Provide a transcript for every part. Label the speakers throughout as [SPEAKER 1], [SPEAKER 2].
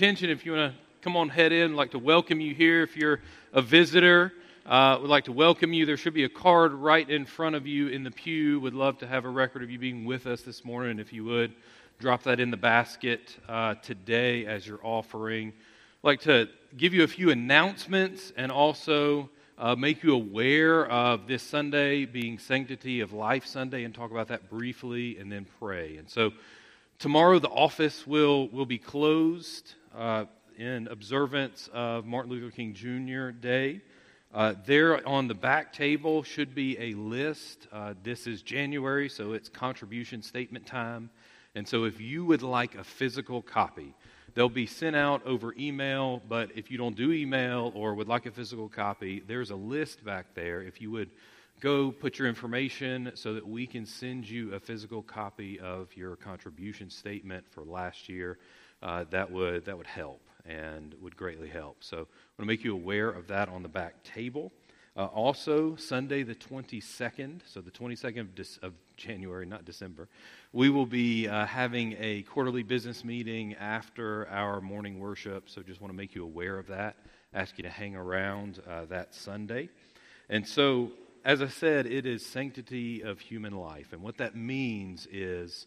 [SPEAKER 1] attention, if you want to come on head in, I'd like to welcome you here. If you're a visitor, uh, would like to welcome you. There should be a card right in front of you in the pew. Would love to have a record of you being with us this morning. If you would, drop that in the basket uh, today as your offering. I'd like to give you a few announcements and also uh, make you aware of this Sunday being Sanctity of Life Sunday and talk about that briefly and then pray. And so tomorrow the office will, will be closed uh, in observance of Martin Luther King Jr. Day. Uh, there on the back table should be a list. Uh, this is January, so it's contribution statement time. And so if you would like a physical copy, They'll be sent out over email, but if you don't do email or would like a physical copy, there's a list back there. If you would go put your information so that we can send you a physical copy of your contribution statement for last year, uh, that would that would help and would greatly help. So I want to make you aware of that on the back table. Uh, also, Sunday the 22nd, so the 22nd of, De- of January, not December, we will be uh, having a quarterly business meeting after our morning worship. So just want to make you aware of that. Ask you to hang around uh, that Sunday. And so, as I said, it is sanctity of human life. And what that means is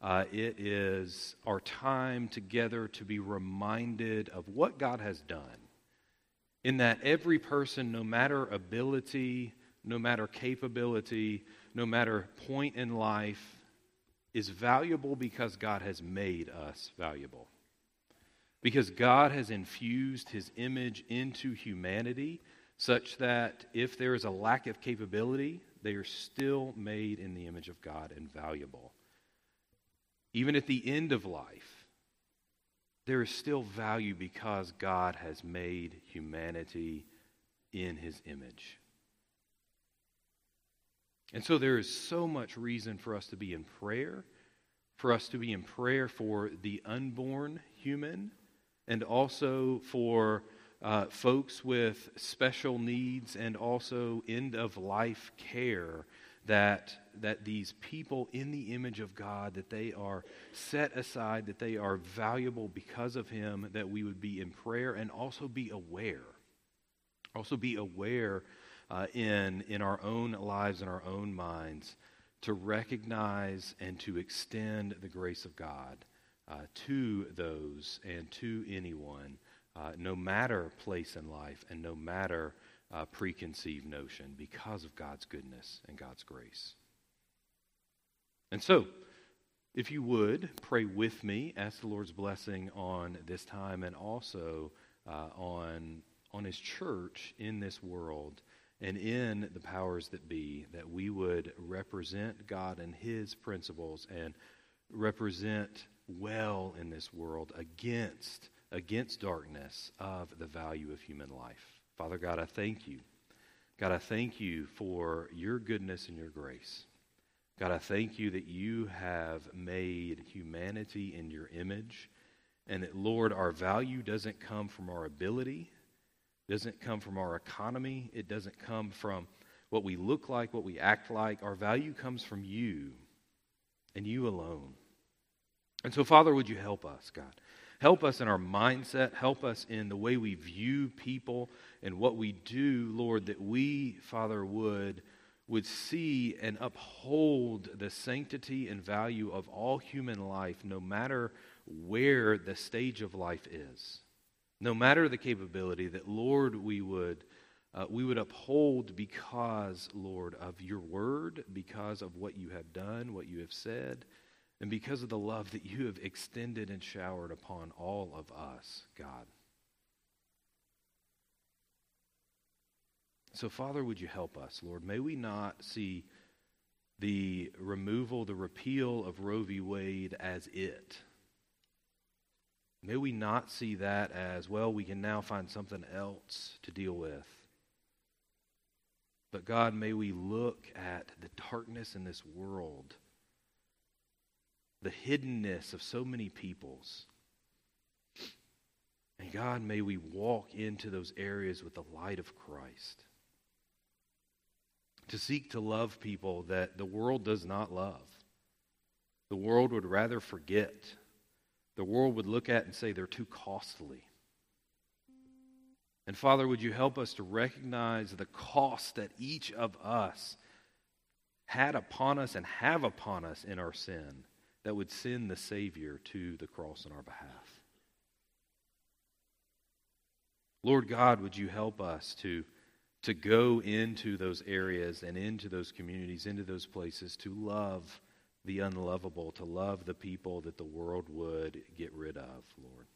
[SPEAKER 1] uh, it is our time together to be reminded of what God has done in that every person, no matter ability, no matter capability, no matter point in life, is valuable because God has made us valuable. Because God has infused his image into humanity such that if there is a lack of capability, they are still made in the image of God and valuable. Even at the end of life, there is still value because God has made humanity in his image. And so there is so much reason for us to be in prayer, for us to be in prayer for the unborn human, and also for uh, folks with special needs and also end of life care that, that these people in the image of God, that they are set aside, that they are valuable because of Him, that we would be in prayer and also be aware. Also be aware uh, in, in our own lives and our own minds to recognize and to extend the grace of God uh, to those and to anyone, uh, no matter place in life and no matter uh, preconceived notion because of God's goodness and God's grace. And so, if you would, pray with me, ask the Lord's blessing on this time and also uh, on, on His church in this world and in the powers that be, that we would represent God and His principles and represent well in this world against, against darkness of the value of human life. Father God, I thank you. God, I thank you for your goodness and your grace. God, I thank you that you have made humanity in your image, and that, Lord, our value doesn't come from our ability, doesn't come from our economy, it doesn't come from what we look like, what we act like. Our value comes from you and you alone. And so, Father, would you help us, God? Help us in our mindset. Help us in the way we view people and what we do, Lord, that we, Father, would, would see and uphold the sanctity and value of all human life, no matter where the stage of life is. No matter the capability, that, Lord, we would. Uh, we would uphold because, Lord, of your word, because of what you have done, what you have said, and because of the love that you have extended and showered upon all of us, God. So, Father, would you help us, Lord? May we not see the removal, the repeal of Roe v. Wade as it. May we not see that as, well, we can now find something else to deal with. But God, may we look at the darkness in this world the hiddenness of so many peoples. And God, may we walk into those areas with the light of Christ. To seek to love people that the world does not love. The world would rather forget. the world would look at and say they're too costly. And Father, would you help us to recognize the cost that each of us had upon us and have upon us in our sin that would send the Savior to the cross on our behalf? Lord God, would you help us to, to go into those areas and into those communities, into those places, to love the unlovable, to love the people that the world would get rid of, Lord.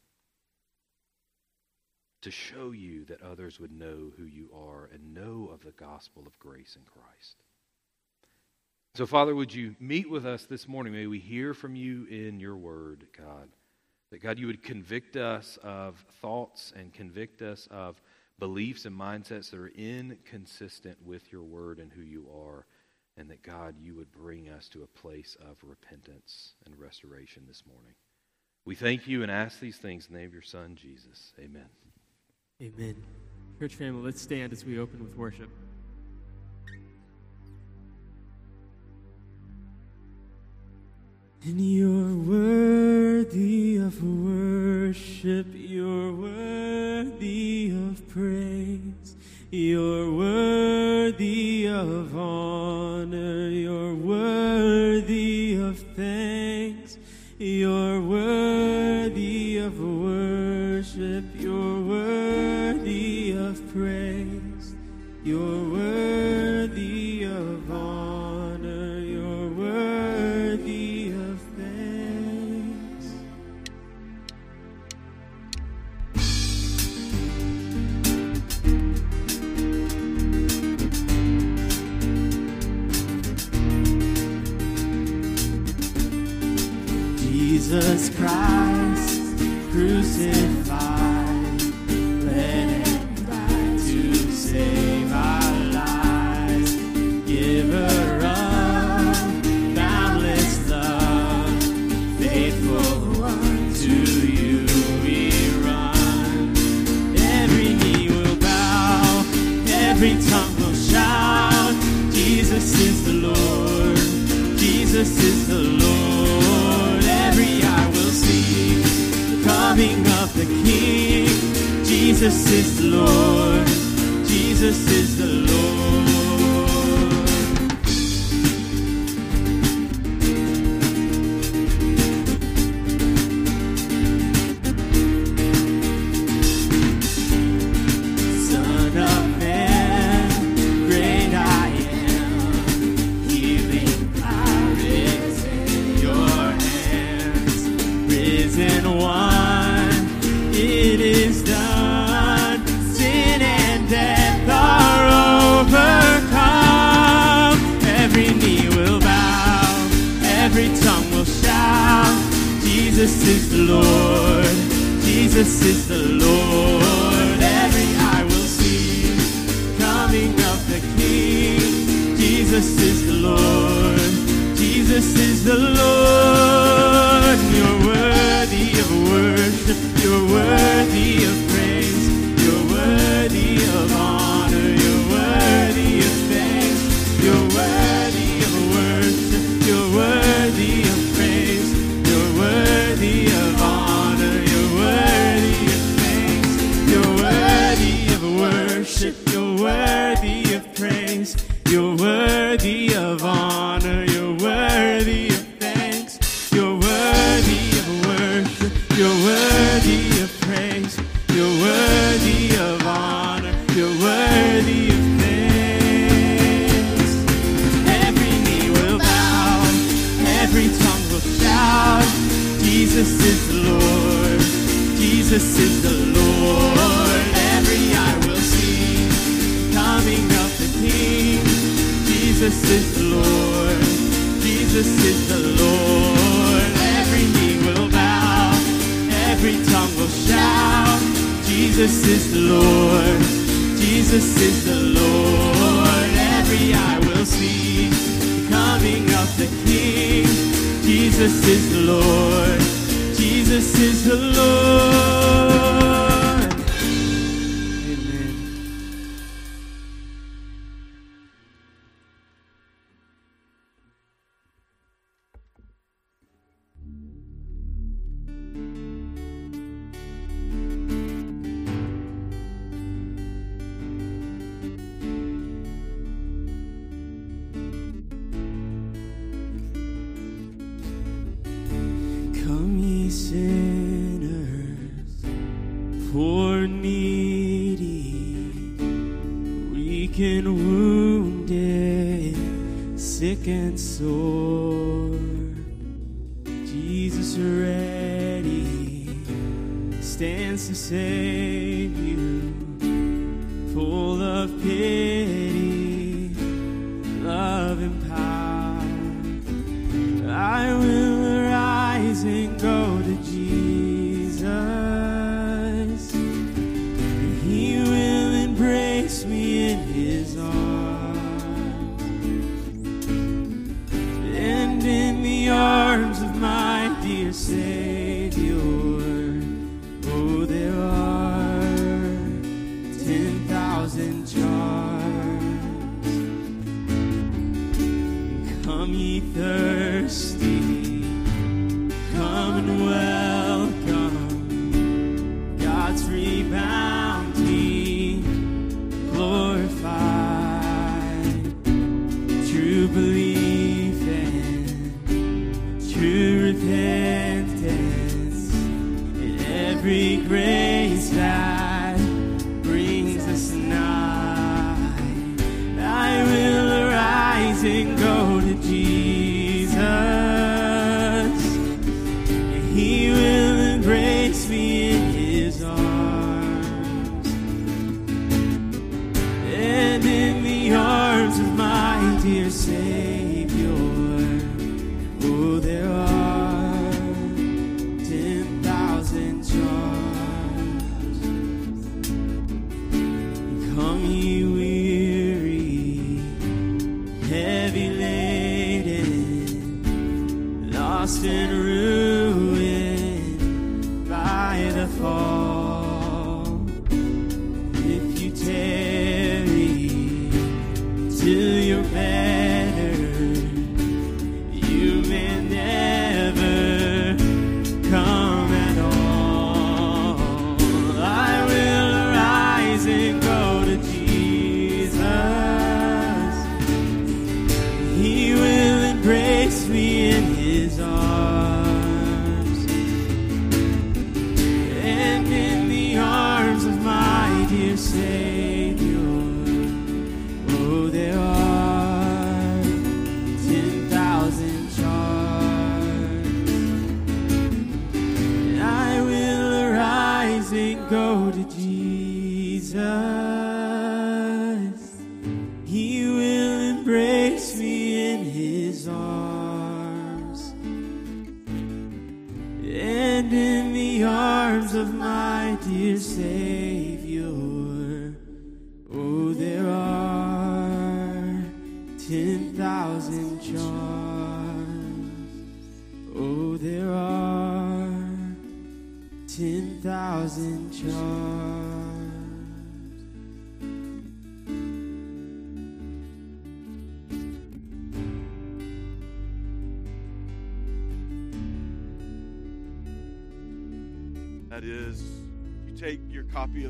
[SPEAKER 1] To show you that others would know who you are and know of the gospel of grace in Christ. So, Father, would you meet with us this morning? May we hear from you in your word, God. That, God, you would convict us of thoughts and convict us of beliefs and mindsets that are inconsistent with your word and who you are and that God, you would bring us to a place of repentance and restoration this morning. We thank you and ask these things in the name of your Son, Jesus. Amen.
[SPEAKER 2] Amen. Church family, let's stand as we open with worship. And you're worthy of worship, you're worthy of praise. You're worthy of honor. You're worthy of thanks. You're worthy of worship. You're worthy of praise. You're Jesus Jesus is the Lord. Jesus is the Lord. are needy, weak and wounded, sick and sore. Jesus ready stands to save.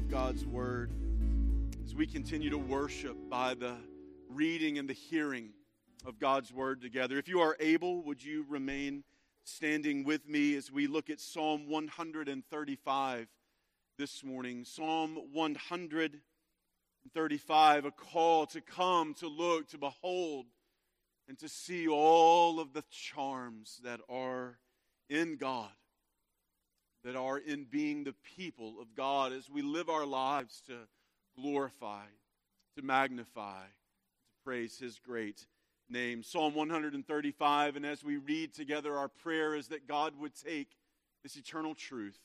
[SPEAKER 2] God's
[SPEAKER 3] Word as we continue to worship by the reading and the hearing of God's Word together. If you are able, would you remain standing with me as we look at Psalm 135 this morning? Psalm 135, a call to come, to look, to behold, and to see all of the charms that are in God that are in being the people of God as we live our lives to glorify, to magnify, to praise His great name. Psalm 135, and as we read together, our prayer is that God would take this eternal truth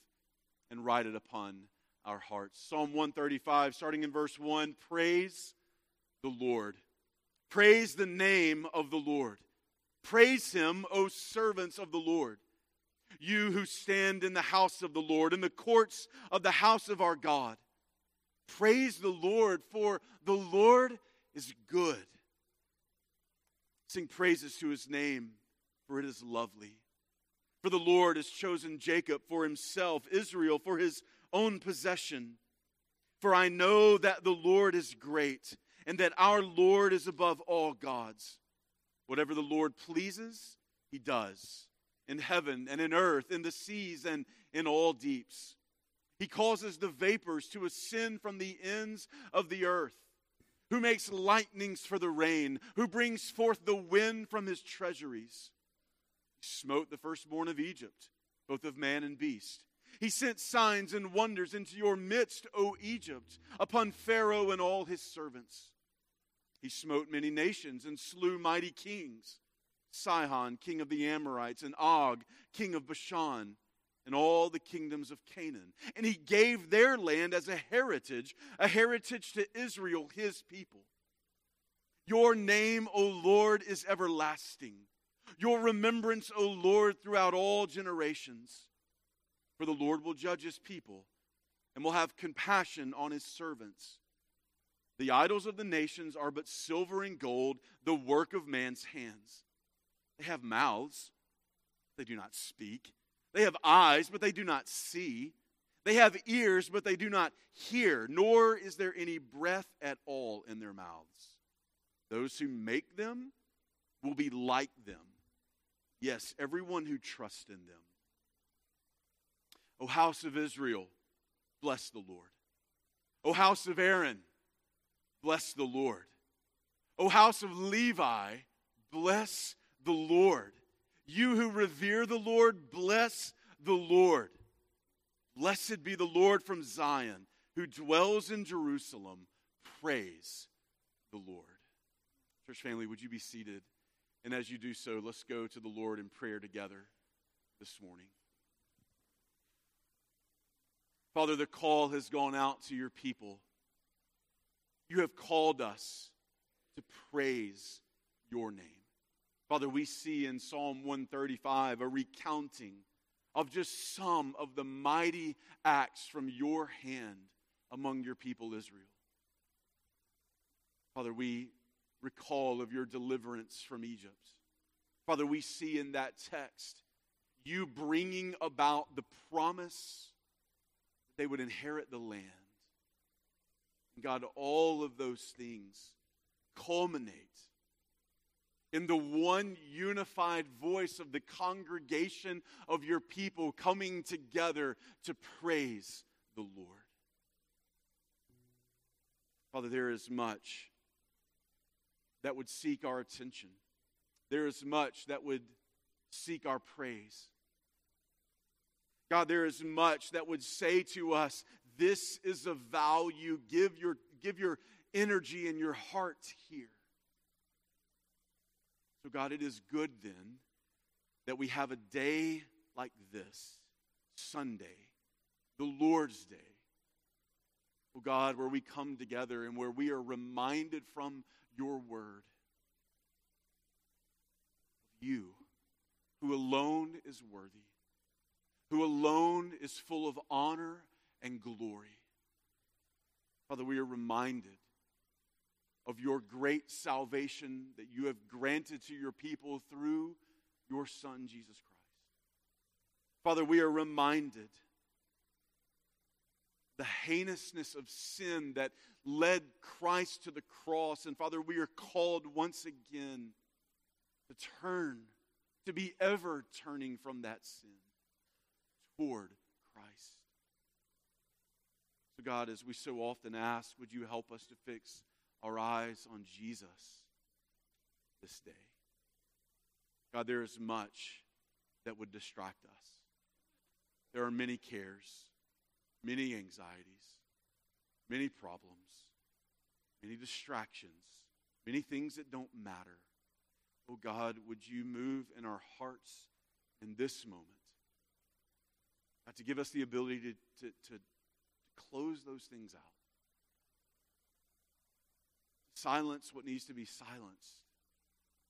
[SPEAKER 3] and write it upon our hearts. Psalm 135, starting in verse 1 Praise the Lord. Praise the name of the Lord. Praise Him, O servants of the Lord you who stand in the house of the Lord, in the courts of the house of our God. Praise the Lord, for the Lord is good. Sing praises to his name, for it is lovely. For the Lord has chosen Jacob for himself, Israel for his own possession. For I know that the Lord is great, and that our Lord is above all gods. Whatever the Lord pleases, he does in heaven and in earth, in the seas and in all deeps. He causes the vapors to ascend from the ends of the earth. who makes lightnings for the rain, who brings forth the wind from his treasuries. He smote the firstborn of Egypt, both of man and beast. He sent signs and wonders into your midst, O Egypt, upon Pharaoh and all his servants. He smote many nations and slew mighty kings Sihon, king of the Amorites, and Og, king of Bashan, and all the kingdoms of Canaan. And he gave their land as a heritage, a heritage to Israel, his people. Your name, O Lord, is everlasting. Your remembrance, O Lord, throughout all generations. For the Lord will judge his people and will have compassion on his servants. The idols of the nations are but silver and gold, the work of man's hands. They have mouths, they do not speak. They have eyes, but they do not see. They have ears, but they do not hear, nor is there any breath at all in their mouths. Those who make them will be like them. Yes, everyone who trusts in them. O house of Israel, bless the Lord. O house of Aaron, bless the Lord. O house of Levi, bless the Lord. You who revere the Lord, bless the Lord. Blessed be the Lord from Zion, who dwells in Jerusalem. Praise the Lord. Church family, would you be seated? And as you do so, let's go to the Lord in prayer together this morning. Father, the call has gone out to your people. You have called us to praise your name. Father, we see in Psalm 135 a recounting of just some of the mighty acts from your hand among your people Israel. Father, we recall of your deliverance from Egypt. Father, we see in that text you bringing about the promise that they would inherit the land. God, all of those things culminate in the one unified voice of the congregation of your people coming together to praise the Lord. Father, there is much that would seek our attention. There is much that would seek our praise. God, there is much that would say to us, this is of value. Give your, give your energy and your heart here. So, God, it is good then that we have a day like this, Sunday, the Lord's Day. Oh God, where we come together and where we are reminded from your word you, who alone is worthy, who alone is full of honor and glory. Father, we are reminded of your great salvation that you have granted to your people through your Son, Jesus Christ. Father, we are reminded the heinousness of sin that led Christ to the cross. And Father, we are called once again to turn, to be ever turning from that sin toward Christ. So, God, as we so often ask, would you help us to fix our eyes on Jesus this day. God, there is much that would distract us. There are many cares, many anxieties, many problems, many distractions, many things that don't matter. Oh God, would you move in our hearts in this moment? God, to give us the ability to, to, to, to close those things out silence what needs to be silenced.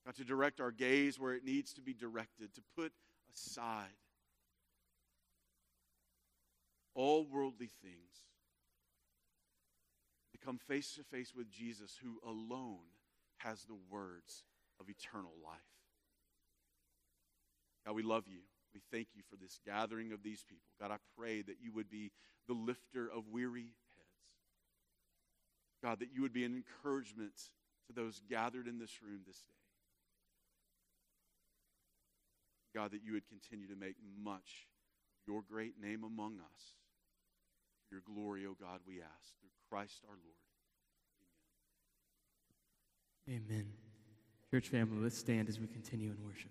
[SPEAKER 3] God, to direct our gaze where it needs to be directed, to put aside all worldly things, to come face to face with Jesus, who alone has the words of eternal life. God, we love you. We thank you for this gathering of these people. God, I pray that you would be the lifter of weary God, that you would be an encouragement to those gathered in this room this day. God, that you would continue to make much of your great name among us. Your glory, O oh God, we ask through Christ our Lord.
[SPEAKER 2] Amen. Amen. Church family, let's stand as we continue in worship.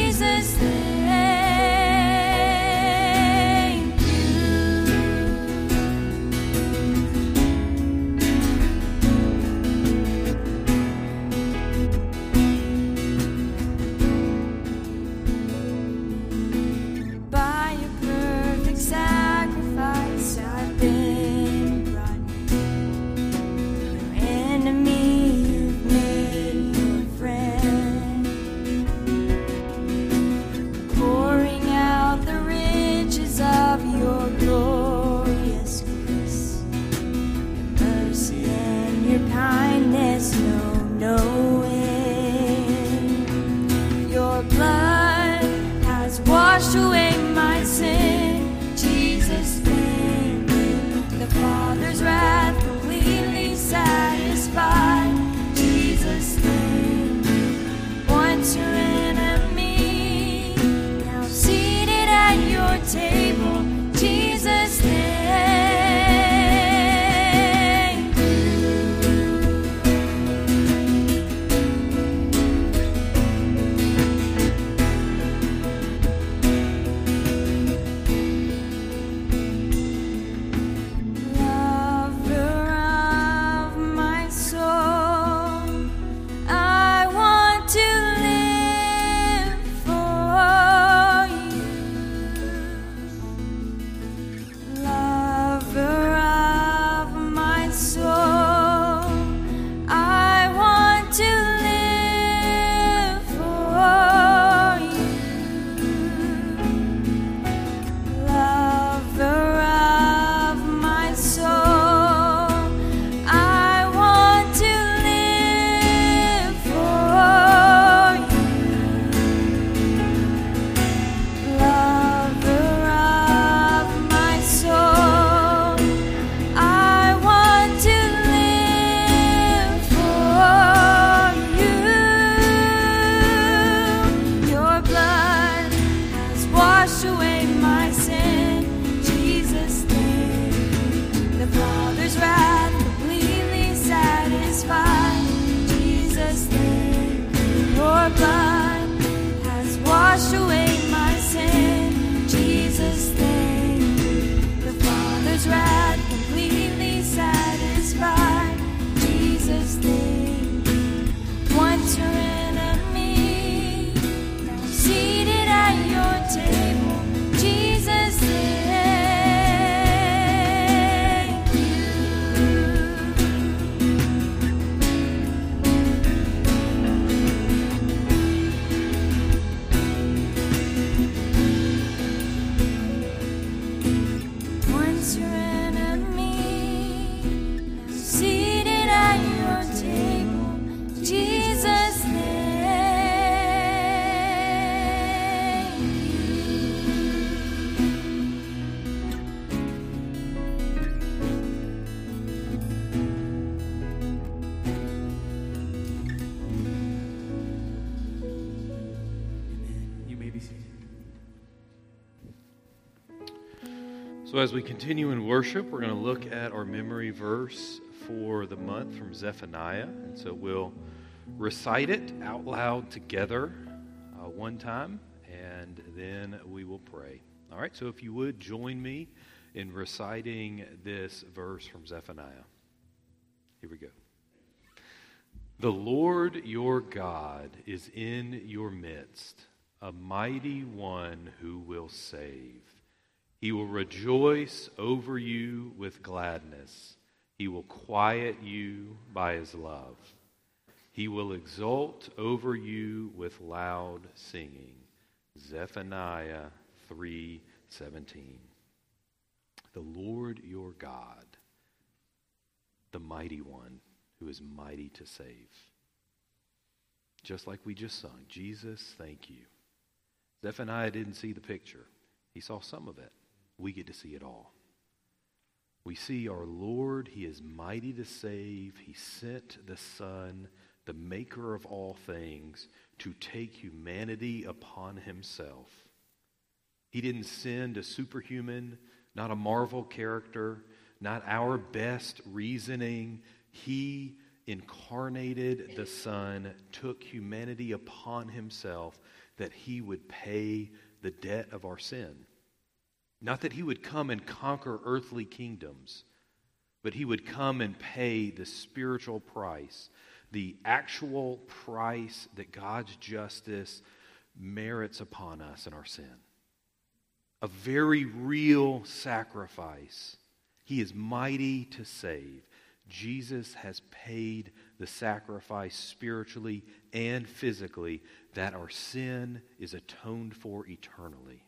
[SPEAKER 1] we're going to look at our memory verse for the month from Zephaniah. And so we'll recite it out loud together uh, one time, and then we will pray. All right, so if you would join me in reciting this verse from Zephaniah. Here we go. The Lord your God is in your midst, a mighty one who will save. He will rejoice over you with gladness. He will quiet you by his love. He will exult over you with loud singing. Zephaniah 3:17. The Lord your God, the mighty one who is mighty to save. Just like we just sung, Jesus, thank you. Zephaniah didn't see the picture. He saw some of it. We get to see it all. We see our Lord, He is mighty to save. He sent the Son, the maker of all things, to take humanity upon Himself. He didn't send a superhuman, not a Marvel character, not our best reasoning. He incarnated the Son, took humanity upon Himself that He would pay the debt of our sin. Not that he would come and conquer earthly kingdoms, but he would come and pay the spiritual price, the actual price that God's justice merits upon us in our sin. A very real sacrifice. He is mighty to save. Jesus has paid the sacrifice spiritually and physically that our sin is atoned for eternally.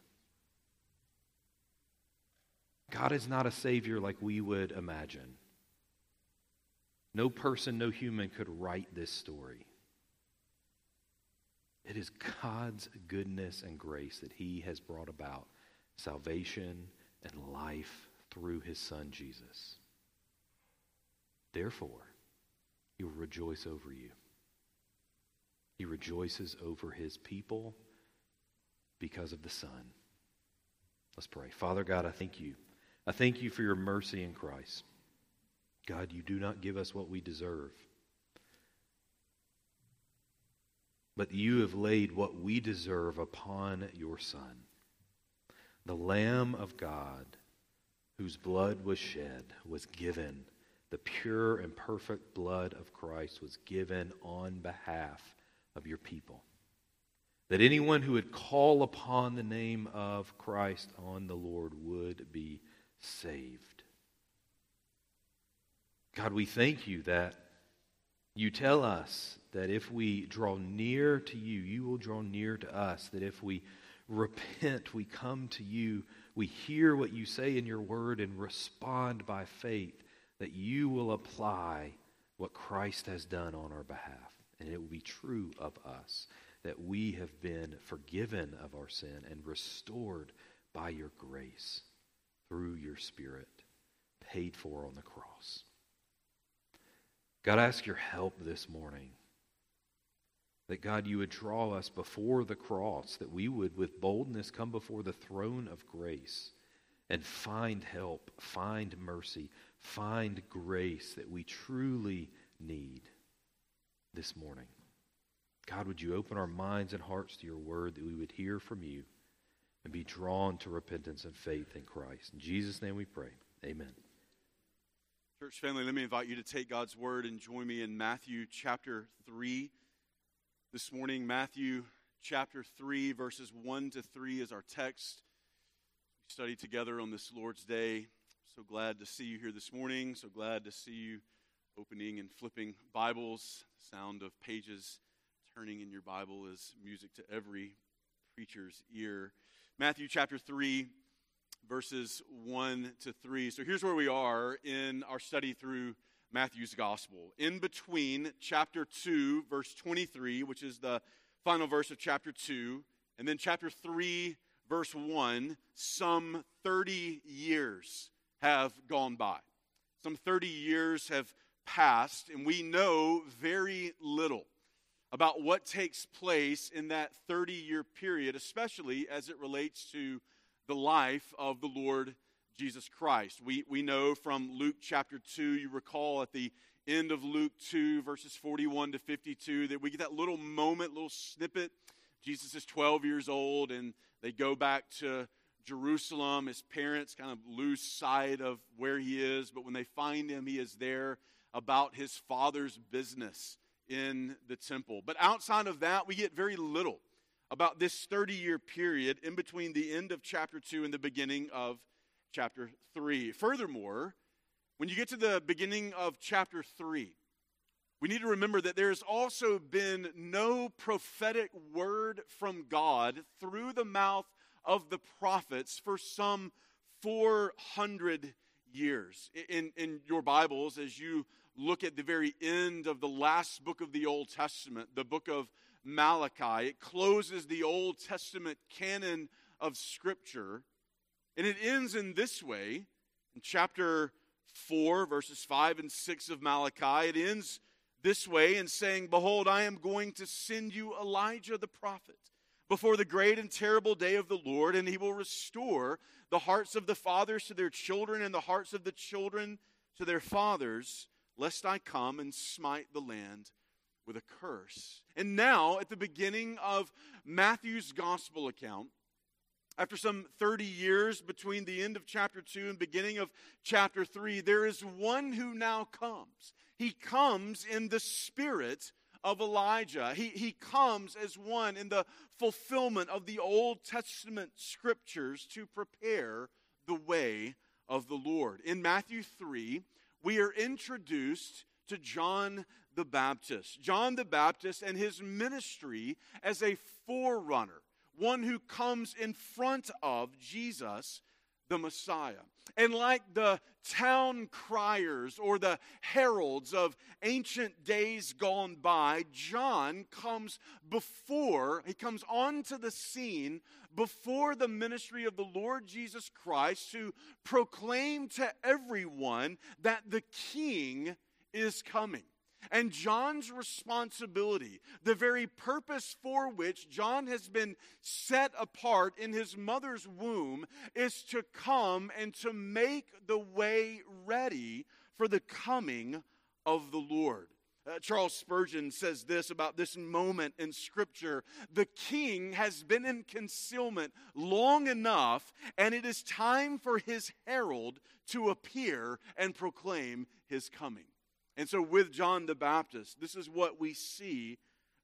[SPEAKER 1] God is not a Savior like we would imagine. No person, no human could write this story. It is God's goodness and grace that He has brought about salvation and life through His Son Jesus. Therefore, He will rejoice over you. He rejoices over His people because of the Son. Let's pray. Father God, I thank you. I thank you for your mercy in Christ. God, you do not give us what we deserve. But you have laid what we deserve upon your Son, the Lamb of God, whose blood was shed, was given. The pure and perfect blood of Christ was given on behalf of your people. That anyone who would call upon the name of Christ on the Lord would be saved. God, we thank you that you tell us that if we draw near to you, you will draw near to us. That if we repent, we come to you, we hear what you say in your word and respond by faith, that you will apply what Christ has done on our behalf. And it will be true of us that we have been forgiven of our sin and restored by your grace through your Spirit, paid for on the cross. God, I ask your help this morning. That God, you would draw us before the cross, that we would with boldness come before the throne of grace and find help, find mercy, find grace that we truly need this morning. God, would you open our minds and hearts to your word that we would hear from you? And be drawn to repentance and faith in Christ. In Jesus' name we pray. Amen.
[SPEAKER 3] Church family, let me invite you to take God's word and join me in Matthew chapter 3. This morning, Matthew chapter 3, verses 1 to 3 is our text. We study together on this Lord's Day. So glad to see you here this morning. So glad to see you opening and flipping Bibles. The sound of pages turning in your Bible is music to every preacher's ear. Matthew chapter 3, verses 1 to 3. So here's where we are in our study through Matthew's gospel. In between chapter 2, verse 23, which is the final verse of chapter 2, and then chapter 3, verse 1, some 30 years have gone by. Some 30 years have passed, and we know very little about what takes place in that 30 year period, especially as it relates to the life of the Lord Jesus Christ. We, we know from Luke chapter 2, you recall at the end of Luke 2, verses 41 to 52, that we get that little moment, little snippet. Jesus is 12 years old, and they go back to Jerusalem. His parents kind of lose sight of where he is, but when they find him, he is there about his father's business in the temple. But outside of that, we get very little about this 30 year period in between the end of chapter 2 and the beginning of chapter 3. Furthermore, when you get to the beginning of chapter 3, we need to remember that there's also been no prophetic word from God through the mouth of the prophets for some 400 years. In, in your Bibles, as you look at the very end of the last book of the Old Testament, the book of Malachi, it closes the Old Testament canon of Scripture. And it ends in this way in chapter 4, verses 5 and 6 of Malachi. It ends this way in saying, Behold, I am going to send you Elijah the prophet before the great and terrible day of the Lord, and he will restore the hearts of the fathers to their children and the hearts of the children to their fathers, lest I come and smite the land with a curse. And now, at the beginning of Matthew's gospel account, after some 30 years between the end of chapter 2 and beginning of chapter 3, there is one who now comes. He comes in the spirit of Elijah. He, he comes as one in the fulfillment of the Old Testament scriptures to prepare the way of the Lord. In Matthew 3, we are introduced to John the Baptist. John the Baptist and his ministry as a forerunner one who comes in front of Jesus, the Messiah. And like the town criers or the heralds of ancient days gone by, John comes before, he comes onto the scene before the ministry of the Lord Jesus Christ to proclaim to everyone that the king is coming. And John's responsibility, the very purpose for which John has been set apart in his mother's womb, is to come and to make the way ready for the coming of the Lord. Uh, Charles Spurgeon says this about this moment in Scripture The king has been in concealment long enough, and it is time for his herald to appear and proclaim his coming. And so, with John the Baptist, this is what we see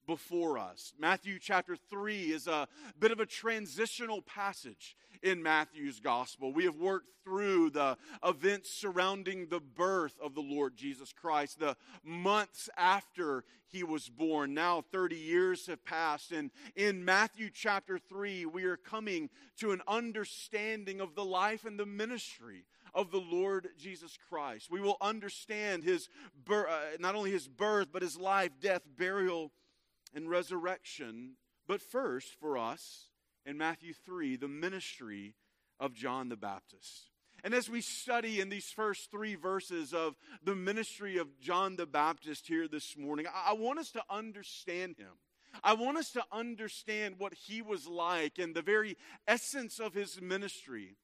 [SPEAKER 3] before us. Matthew chapter 3 is a bit of a transitional passage in Matthew's gospel. We have worked through the events surrounding the birth of the Lord Jesus Christ, the months after he was born. Now 30 years have passed, and in Matthew chapter 3, we are coming to an understanding of the life and the ministry of the Lord Jesus Christ. We will understand his birth, uh, not only his birth, but his life, death, burial, and resurrection. But first, for us, in Matthew 3, the ministry of John the Baptist. And as we study in these first three verses of the ministry of John the Baptist here this morning, I, I want us to understand him. I want us to understand what he was like and the very essence of his ministry.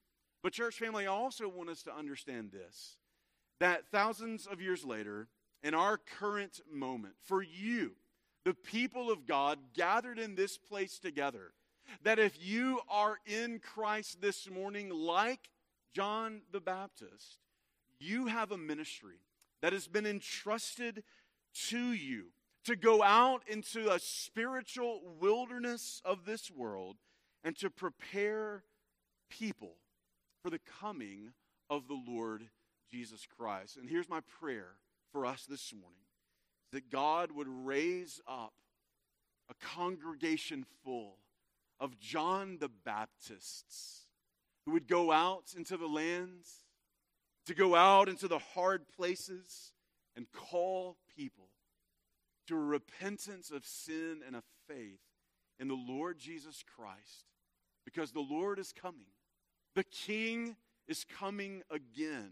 [SPEAKER 3] But, church family, I also want us to understand this that thousands of years later, in our current moment, for you, the people of God gathered in this place together, that if you are in Christ this morning, like John the Baptist, you have a ministry that has been entrusted to you to go out into a spiritual wilderness of this world and to prepare people for the coming of the Lord Jesus Christ. And here's my prayer for us this morning that God would raise up a congregation full of John the Baptists who would go out into the lands, to go out into the hard places and call people to a repentance of sin and a faith in the Lord Jesus Christ because the Lord is coming. The king is coming again,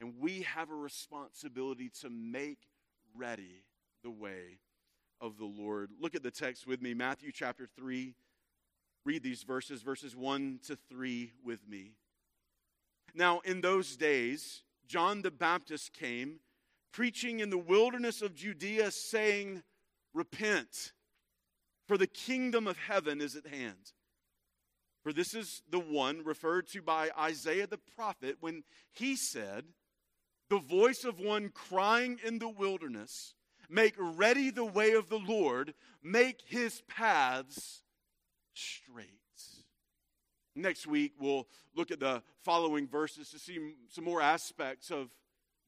[SPEAKER 3] and we have a responsibility to make ready the way of the Lord. Look at the text with me, Matthew chapter 3. Read these verses, verses 1 to 3 with me. Now, in those days, John the Baptist came, preaching in the wilderness of Judea, saying, Repent, for the kingdom of heaven is at hand. For this is the one referred to by Isaiah the prophet when he said, The voice of one crying in the wilderness, Make ready the way of the Lord, make his paths straight. Next week, we'll look at the following verses to see some more aspects of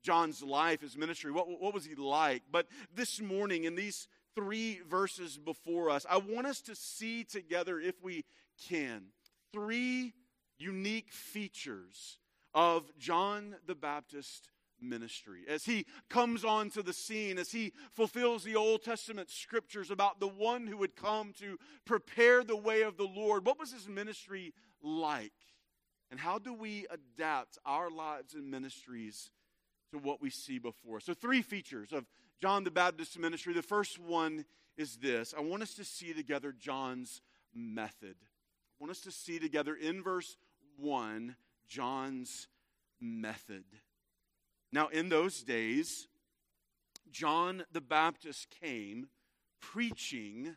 [SPEAKER 3] John's life, his ministry. What, what was he like? But this morning, in these three verses before us, I want us to see together, if we can, three unique features of John the Baptist ministry. As he comes onto the scene, as he fulfills the Old Testament scriptures about the one who would come to prepare the way of the Lord, what was his ministry like? And how do we adapt our lives and ministries to what we see before us? So, three features of John the Baptist ministry. The first one is this I want us to see together John's method. Want us to see together in verse 1 John's method. Now, in those days, John the Baptist came preaching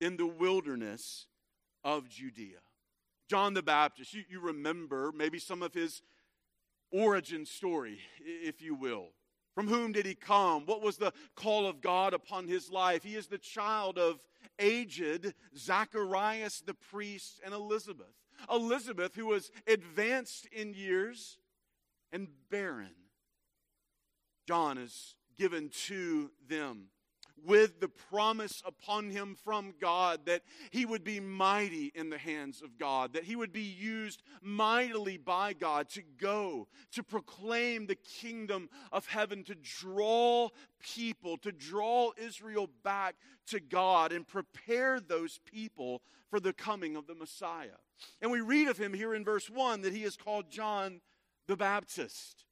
[SPEAKER 3] in the wilderness of Judea. John the Baptist, you, you remember maybe some of his origin story, if you will. From whom did he come? What was the call of God upon his life? He is the child of aged Zacharias the priest and Elizabeth. Elizabeth, who was advanced in years and barren. John is given to them with the promise upon him from God that he would be mighty in the hands of God, that he would be used mightily by God to go, to proclaim the kingdom of heaven, to draw people, to draw Israel back to God and prepare those people for the coming of the Messiah. And we read of him here in verse 1 that he is called John the Baptist.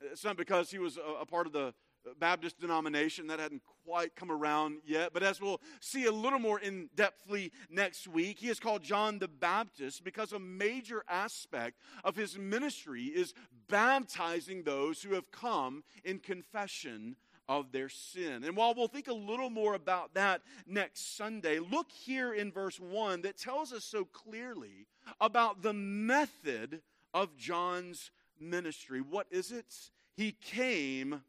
[SPEAKER 3] It's not because he was a, a part of the Baptist denomination that hadn't quite come around yet. But as we'll see a little more in depthly next week, he is called John the Baptist because a major aspect of his ministry is baptizing those who have come in confession of their sin. And while we'll think a little more about that next Sunday, look here in verse 1 that tells us so clearly about the method of John's ministry. What is it? He came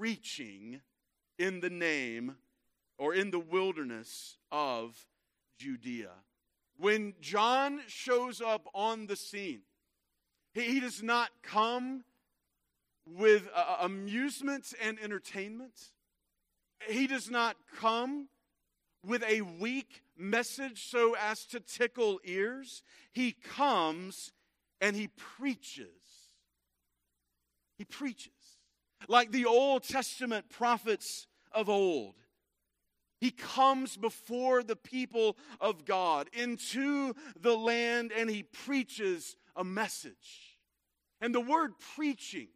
[SPEAKER 3] preaching in the name or in the wilderness of Judea. When John shows up on the scene, he, he does not come with uh, amusement and entertainment. He does not come with a weak message so as to tickle ears. He comes and he preaches. He preaches. Like the Old Testament prophets of old. He comes before the people of God into the land and he preaches a message. And the word preaching,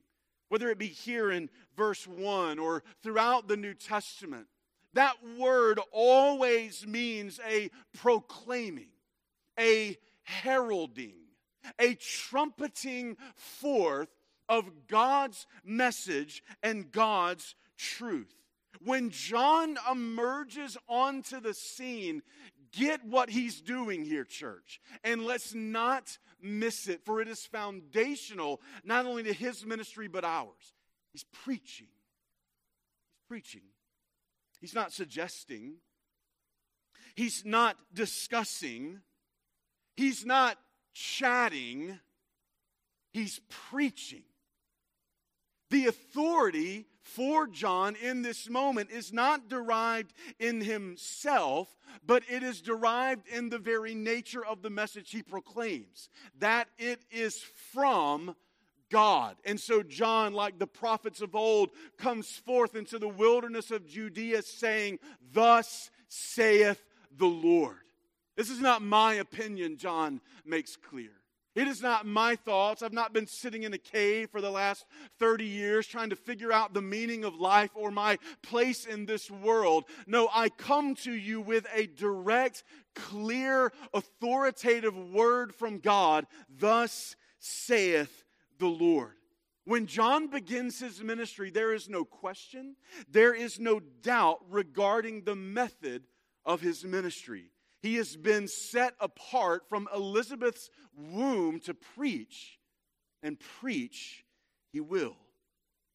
[SPEAKER 3] whether it be here in verse 1 or throughout the New Testament, that word always means a proclaiming, a heralding, a trumpeting forth of God's message and God's truth. When John emerges onto the scene, get what he's doing here, church. And let's not miss it, for it is foundational not only to his ministry but ours. He's preaching. He's preaching. He's not suggesting. He's not discussing. He's not chatting. He's preaching. The authority for John in this moment is not derived in himself, but it is derived in the very nature of the message he proclaims that it is from God. And so, John, like the prophets of old, comes forth into the wilderness of Judea saying, Thus saith the Lord. This is not my opinion, John makes clear. It is not my thoughts. I've not been sitting in a cave for the last 30 years trying to figure out the meaning of life or my place in this world. No, I come to you with a direct, clear, authoritative word from God. Thus saith the Lord. When John begins his ministry, there is no question, there is no doubt regarding the method of his ministry. He has been set apart from Elizabeth's womb to preach, and preach he will.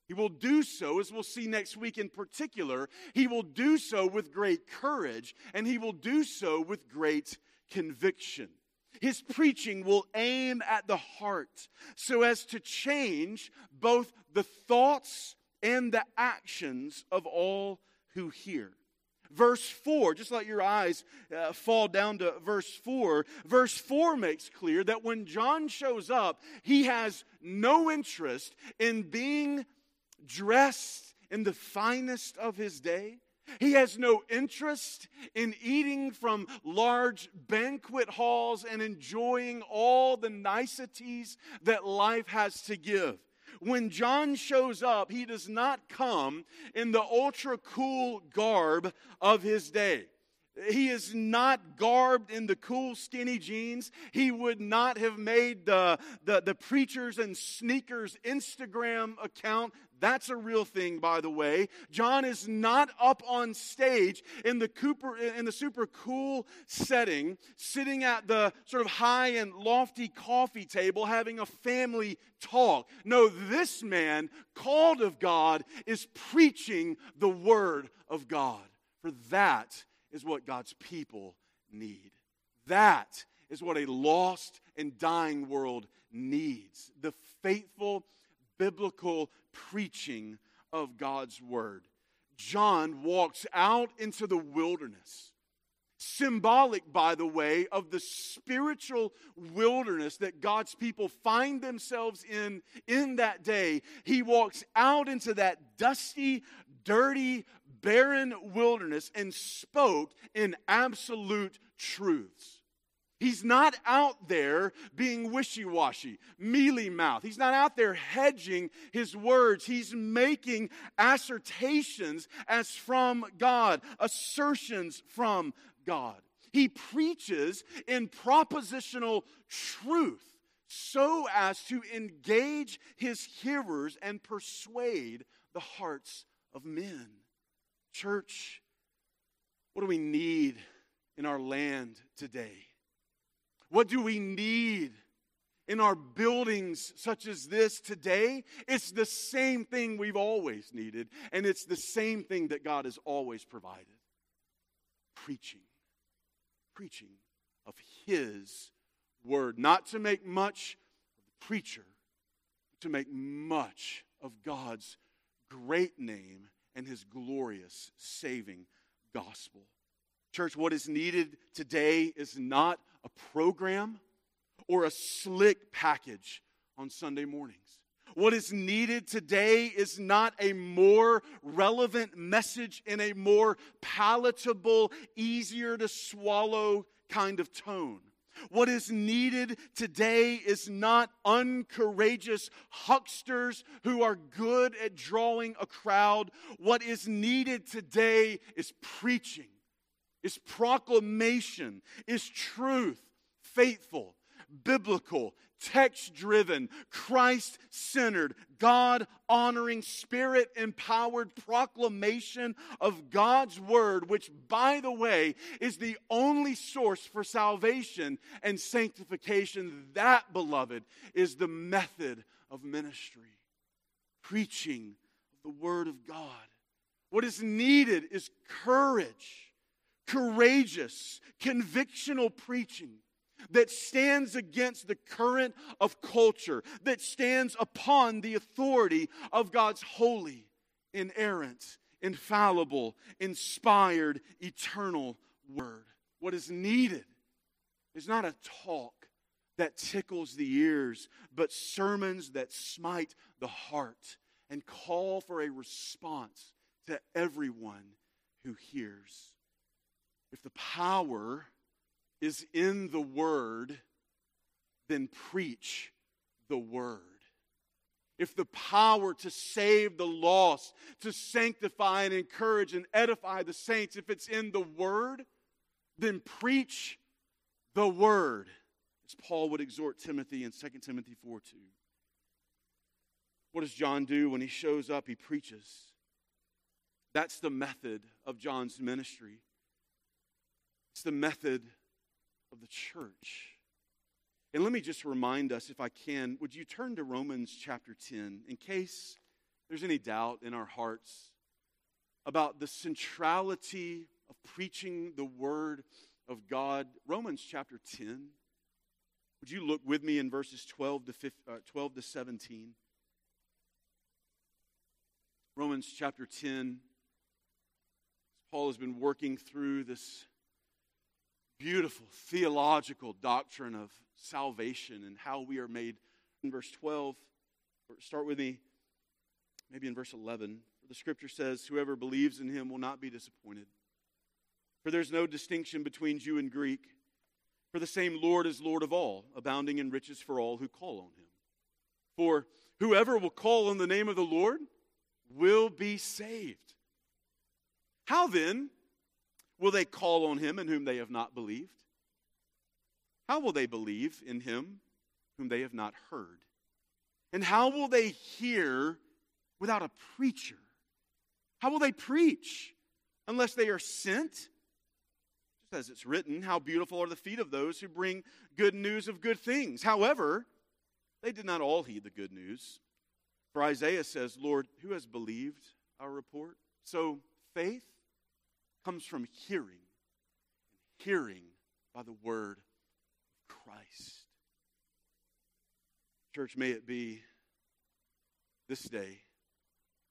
[SPEAKER 3] He will do so, as we'll see next week in particular, he will do so with great courage, and he will do so with great conviction. His preaching will aim at the heart so as to change both the thoughts and the actions of all who hear. Verse 4, just let your eyes uh, fall down to verse 4. Verse 4 makes clear that when John shows up, he has no interest in being dressed in the finest of his day. He has no interest in eating from large banquet halls and enjoying all the niceties that life has to give. When John shows up, he does not come in the ultra cool garb of his day. He is not garbed in the cool skinny jeans. He would not have made the, the, the preachers and sneakers Instagram account that's a real thing, by the way. John is not up on stage in the, Cooper, in the super cool setting, sitting at the sort of high and lofty coffee table having a family talk. No, this man, called of God, is preaching the word of God. For that is what God's people need. That is what a lost and dying world needs. The faithful biblical preaching of God's word. John walks out into the wilderness. Symbolic, by the way, of the spiritual wilderness that God's people find themselves in in that day. He walks out into that dusty, dirty, barren wilderness and spoke in absolute truths. He's not out there being wishy washy, mealy mouth. He's not out there hedging his words. He's making assertions as from God, assertions from God. He preaches in propositional truth so as to engage his hearers and persuade the hearts of men. Church, what do we need in our land today? What do we need in our buildings such as this today? It's the same thing we've always needed, and it's the same thing that God has always provided preaching. Preaching of His word. Not to make much of the preacher, but to make much of God's great name and His glorious saving gospel. Church, what is needed today is not a program or a slick package on Sunday mornings. What is needed today is not a more relevant message in a more palatable, easier to swallow kind of tone. What is needed today is not uncourageous hucksters who are good at drawing a crowd. What is needed today is preaching is proclamation, is truth, faithful, biblical, text driven, Christ centered, God honoring, spirit empowered proclamation of God's word, which, by the way, is the only source for salvation and sanctification. That, beloved, is the method of ministry. Preaching the word of God. What is needed is courage courageous, convictional preaching that stands against the current of culture, that stands upon the authority of God's holy, inerrant, infallible, inspired, eternal word. What is needed is not a talk that tickles the ears, but sermons that smite the heart and call for a response to everyone who hears. If the power is in the word, then preach the word. If the power to save the lost, to sanctify and encourage and edify the saints, if it's in the word, then preach the word. as Paul would exhort Timothy in 2 Timothy 4 2. What does John do when he shows up? He preaches. That's the method of John's ministry. It's the method of the church. And let me just remind us, if I can, would you turn to Romans chapter 10 in case there's any doubt in our hearts about the centrality of preaching the word of God? Romans chapter 10. Would you look with me in verses 12 to, 15, uh, 12 to 17? Romans chapter 10. Paul has been working through this beautiful theological doctrine of salvation and how we are made. In verse 12, start with me, maybe in verse 11. The scripture says, Whoever believes in him will not be disappointed. For there's no distinction between Jew and Greek. For the same Lord is Lord of all, abounding in riches for all who call on him. For whoever will call on the name of the Lord will be saved. How then will they call on him in whom they have not believed? How will they believe in him whom they have not heard? And how will they hear without a preacher? How will they preach unless they are sent? Just as it's written, how beautiful are the feet of those who bring good news of good things. However, they did not all heed the good news. For Isaiah says, Lord, who has believed our report? So faith comes from hearing, hearing by the word of Christ. Church, may it be this day,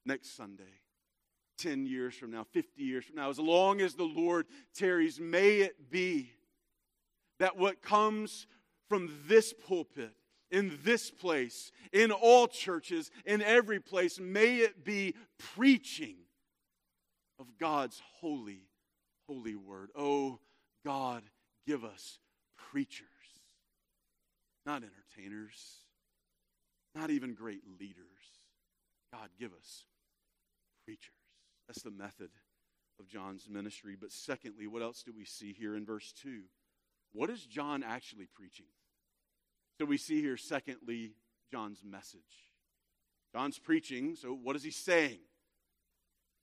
[SPEAKER 3] next Sunday, 10 years from now, 50 years from now, as long as the Lord tarries, may it be that what comes from this pulpit, in this place, in all churches, in every place, may it be preaching of God's holy, holy word. Oh, God, give us preachers not entertainers, not even great leaders. God, give us preachers. That's the method of John's ministry. But secondly, what else do we see here in verse 2? What is John actually preaching? So we see here, secondly, John's message. John's preaching, so what is he saying?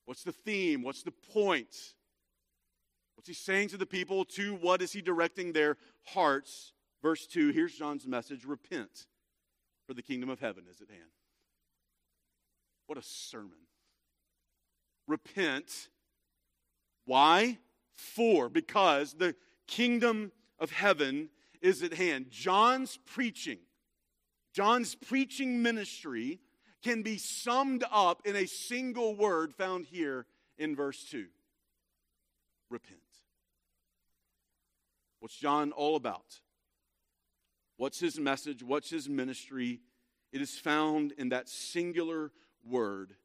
[SPEAKER 3] What's the theme? What's the point? What's he saying to the people? To what is he directing their hearts? Verse 2, here's John's message repent, for the kingdom of heaven is at hand. What a sermon. Repent. Why? For, because the kingdom of heaven is at hand. John's preaching, John's preaching ministry can be summed up in a single word found here in verse 2 repent. What's John all about? What's his message? What's his ministry? It is found in that singular word,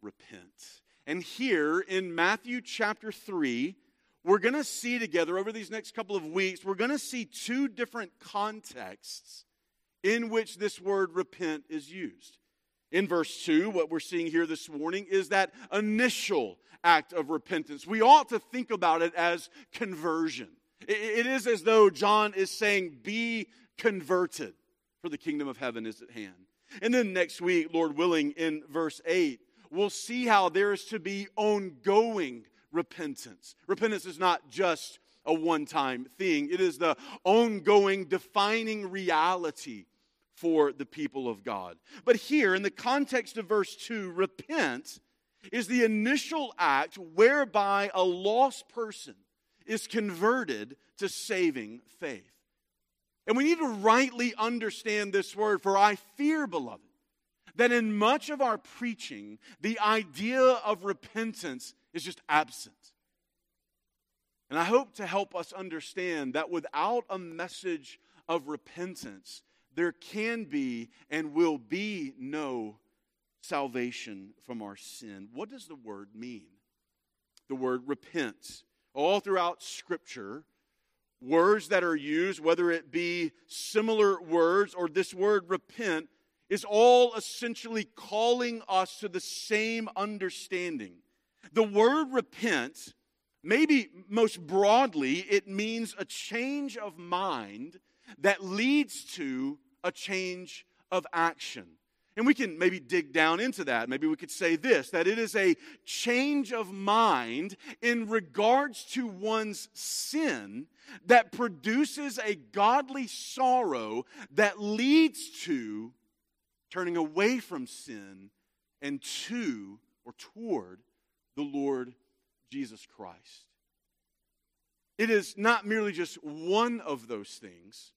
[SPEAKER 3] repent. And here in Matthew chapter 3, we're going to see together over these next couple of weeks, we're going to see two different contexts in which this word repent is used. In verse 2, what we're seeing here this morning is that initial act of repentance. We ought to think about it as conversion. It is as though John is saying, Be converted, for the kingdom of heaven is at hand. And then next week, Lord willing, in verse 8, we'll see how there is to be ongoing repentance. Repentance is not just a one time thing, it is the ongoing, defining reality for the people of God. But here, in the context of verse 2, repent is the initial act whereby a lost person is converted to saving faith. And we need to rightly understand this word, for I fear, beloved, that in much of our preaching, the idea of repentance is just absent. And I hope to help us understand that without a message of repentance, there can be and will be no salvation from our sin. What does the word mean? The word repent. All throughout Scripture, words that are used, whether it be similar words or this word repent, is all essentially calling us to the same understanding. The word repent, maybe most broadly, it means a change of mind that leads to a change of action. And we can maybe dig down into that. Maybe we could say this that it is a change of mind in regards to one's sin that produces a godly sorrow that leads to turning away from sin and to or toward the Lord Jesus Christ. It is not merely just one of those things,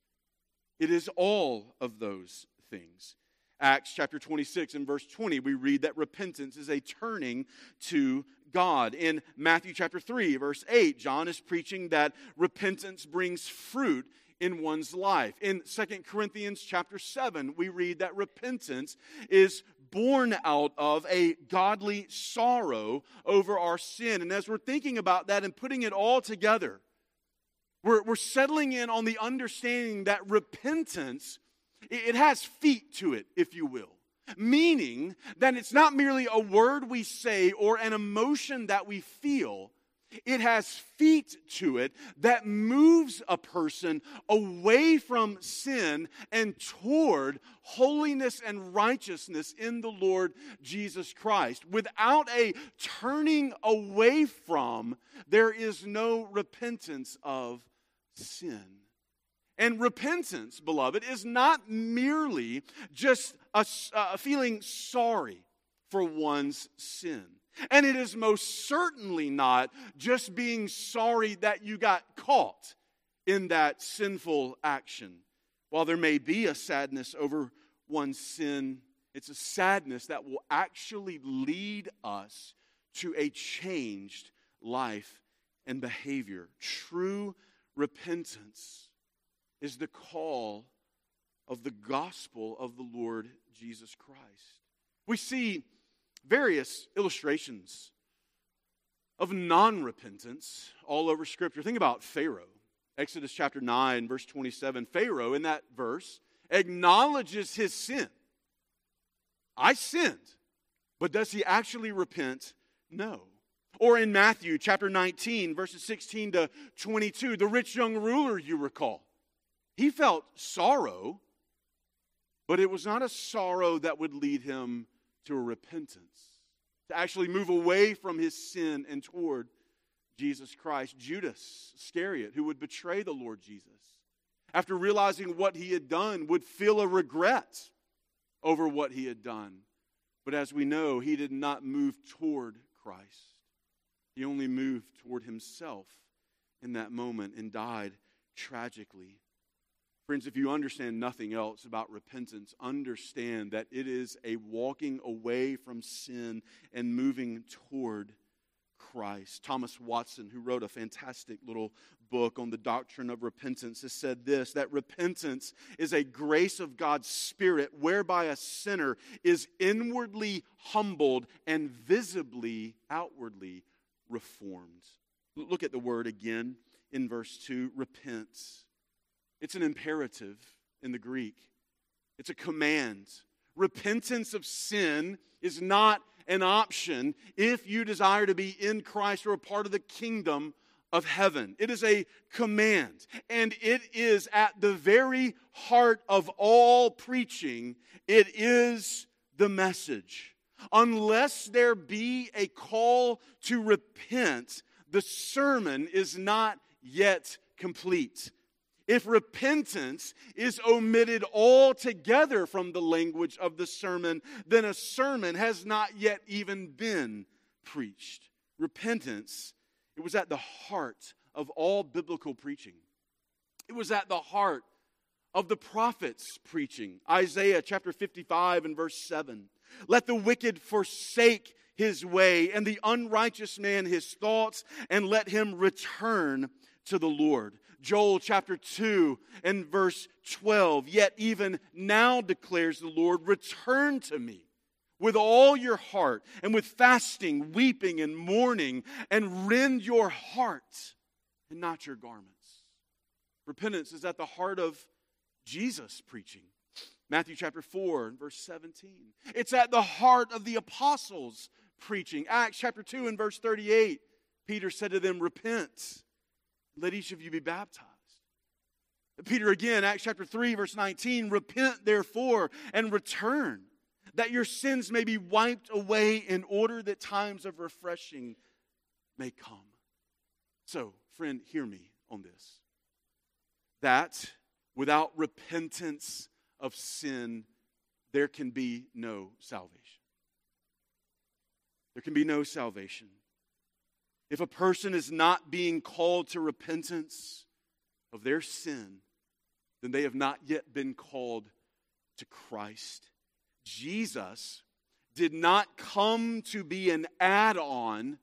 [SPEAKER 3] it is all of those things. Acts chapter 26 and verse 20, we read that repentance is a turning to God. In Matthew chapter 3, verse 8, John is preaching that repentance brings fruit in one's life. In 2 Corinthians chapter 7, we read that repentance is born out of a godly sorrow over our sin. And as we're thinking about that and putting it all together, we're, we're settling in on the understanding that repentance it has feet to it, if you will. Meaning that it's not merely a word we say or an emotion that we feel. It has feet to it that moves a person away from sin and toward holiness and righteousness in the Lord Jesus Christ. Without a turning away from, there is no repentance of sin. And repentance, beloved, is not merely just a, a, feeling sorry for one's sin. And it is most certainly not just being sorry that you got caught in that sinful action. While there may be a sadness over one's sin, it's a sadness that will actually lead us to a changed life and behavior. True repentance is the call of the gospel of the Lord Jesus Christ. We see various illustrations of non repentance all over Scripture. Think about Pharaoh. Exodus chapter 9, verse 27. Pharaoh, in that verse, acknowledges his sin. I sinned. But does he actually repent? No. Or in Matthew chapter 19, verses 16 to 22, the rich young ruler, you recall. He felt sorrow, but it was not a sorrow that would lead him to a repentance, to actually move away from his sin and toward Jesus Christ. Judas Iscariot, who would betray the Lord Jesus, after realizing what he had done, would feel a regret over what he had done. But as we know, he did not move toward Christ. He only moved toward himself in that moment and died tragically. Friends, if you understand nothing else about repentance, understand that it is a walking away from sin and moving toward Christ. Thomas Watson, who wrote a fantastic little book on the doctrine of repentance, has said this that repentance is a grace of God's Spirit whereby a sinner is inwardly humbled and visibly, outwardly reformed. Look at the word again in verse 2 repents. It's an imperative in the Greek, it's a command. Repentance of sin is not an option if you desire to be in Christ or a part of the kingdom of heaven. It is a command, and it is at the very heart of all preaching. It is the message. Unless there be a call to repent, the sermon is not yet complete. If repentance is omitted altogether from the language of the sermon, then a sermon has not yet even been preached. Repentance, it was at the heart of all biblical preaching. It was at the heart of the prophets' preaching. Isaiah chapter 55 and verse 7. Let the wicked forsake his way, and the unrighteous man his thoughts, and let him return to the Lord. Joel chapter 2 and verse 12. Yet even now declares the Lord, return to me with all your heart and with fasting, weeping, and mourning, and rend your heart and not your garments. Repentance is at the heart of Jesus' preaching. Matthew chapter 4 and verse 17. It's at the heart of the apostles' preaching. Acts chapter 2 and verse 38. Peter said to them, Repent let each of you be baptized. Peter again, Acts chapter 3, verse 19 Repent therefore and return, that your sins may be wiped away in order that times of refreshing may come. So, friend, hear me on this. That without repentance of sin, there can be no salvation. There can be no salvation. If a person is not being called to repentance of their sin, then they have not yet been called to Christ. Jesus did not come to be an add on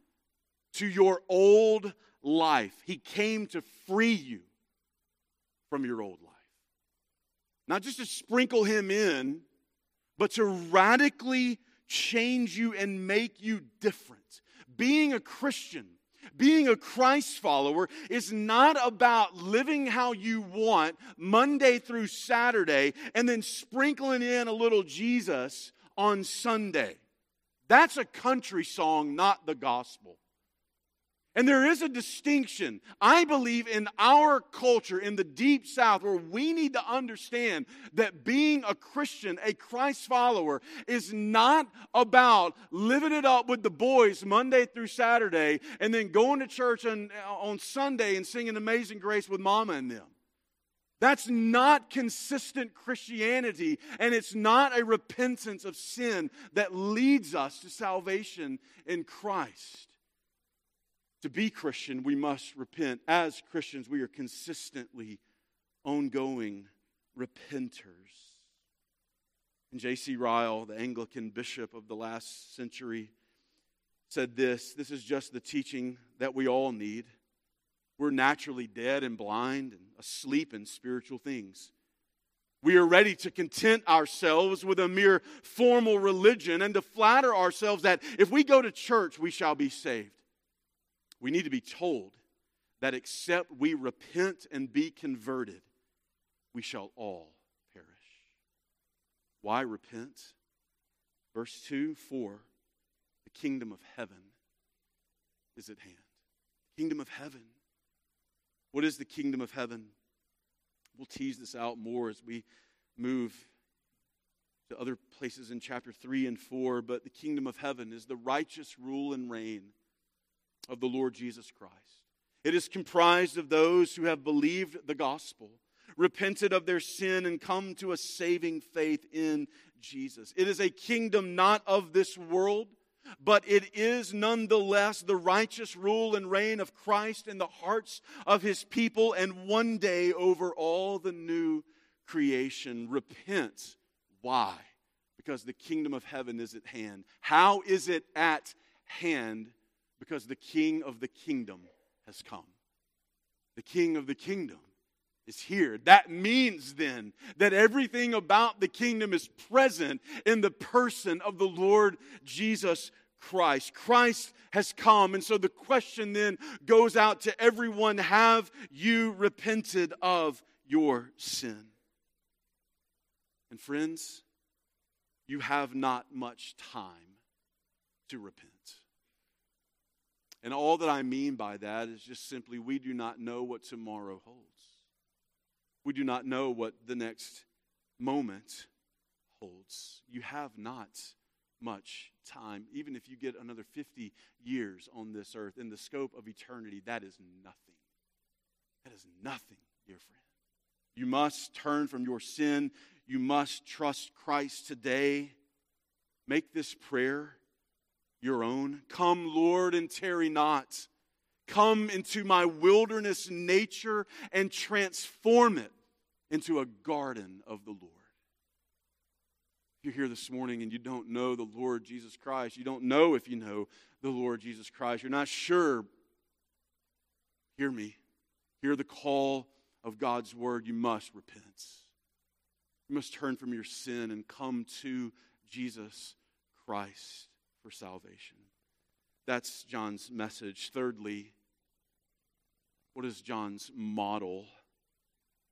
[SPEAKER 3] to your old life, He came to free you from your old life. Not just to sprinkle Him in, but to radically change you and make you different. Being a Christian being a Christ follower is not about living how you want Monday through Saturday and then sprinkling in a little Jesus on Sunday. That's a country song, not the gospel. And there is a distinction, I believe, in our culture in the deep south where we need to understand that being a Christian, a Christ follower, is not about living it up with the boys Monday through Saturday and then going to church on, on Sunday and singing Amazing Grace with mama and them. That's not consistent Christianity, and it's not a repentance of sin that leads us to salvation in Christ. To be Christian, we must repent. As Christians, we are consistently ongoing repenters. And J.C. Ryle, the Anglican bishop of the last century, said this this is just the teaching that we all need. We're naturally dead and blind and asleep in spiritual things. We are ready to content ourselves with a mere formal religion and to flatter ourselves that if we go to church, we shall be saved. We need to be told that except we repent and be converted, we shall all perish. Why repent? Verse 2 4 The kingdom of heaven is at hand. Kingdom of heaven. What is the kingdom of heaven? We'll tease this out more as we move to other places in chapter 3 and 4, but the kingdom of heaven is the righteous rule and reign of the Lord Jesus Christ. It is comprised of those who have believed the gospel, repented of their sin, and come to a saving faith in Jesus. It is a kingdom not of this world, but it is nonetheless the righteous rule and reign of Christ in the hearts of his people and one day over all the new creation. Repent. Why? Because the kingdom of heaven is at hand. How is it at hand? Because the king of the kingdom has come. The king of the kingdom is here. That means then that everything about the kingdom is present in the person of the Lord Jesus Christ. Christ has come. And so the question then goes out to everyone Have you repented of your sin? And friends, you have not much time to repent. And all that I mean by that is just simply we do not know what tomorrow holds. We do not know what the next moment holds. You have not much time. Even if you get another 50 years on this earth, in the scope of eternity, that is nothing. That is nothing, dear friend. You must turn from your sin. You must trust Christ today. Make this prayer your own. Come, Lord, and tarry not. Come into my wilderness nature and transform it into a garden of the Lord. If you're here this morning and you don't know the Lord Jesus Christ, you don't know if you know the Lord Jesus Christ, you're not sure, hear me. Hear the call of God's word. You must repent. You must turn from your sin and come to Jesus Christ for salvation. That's John's message. Thirdly, what is John's model?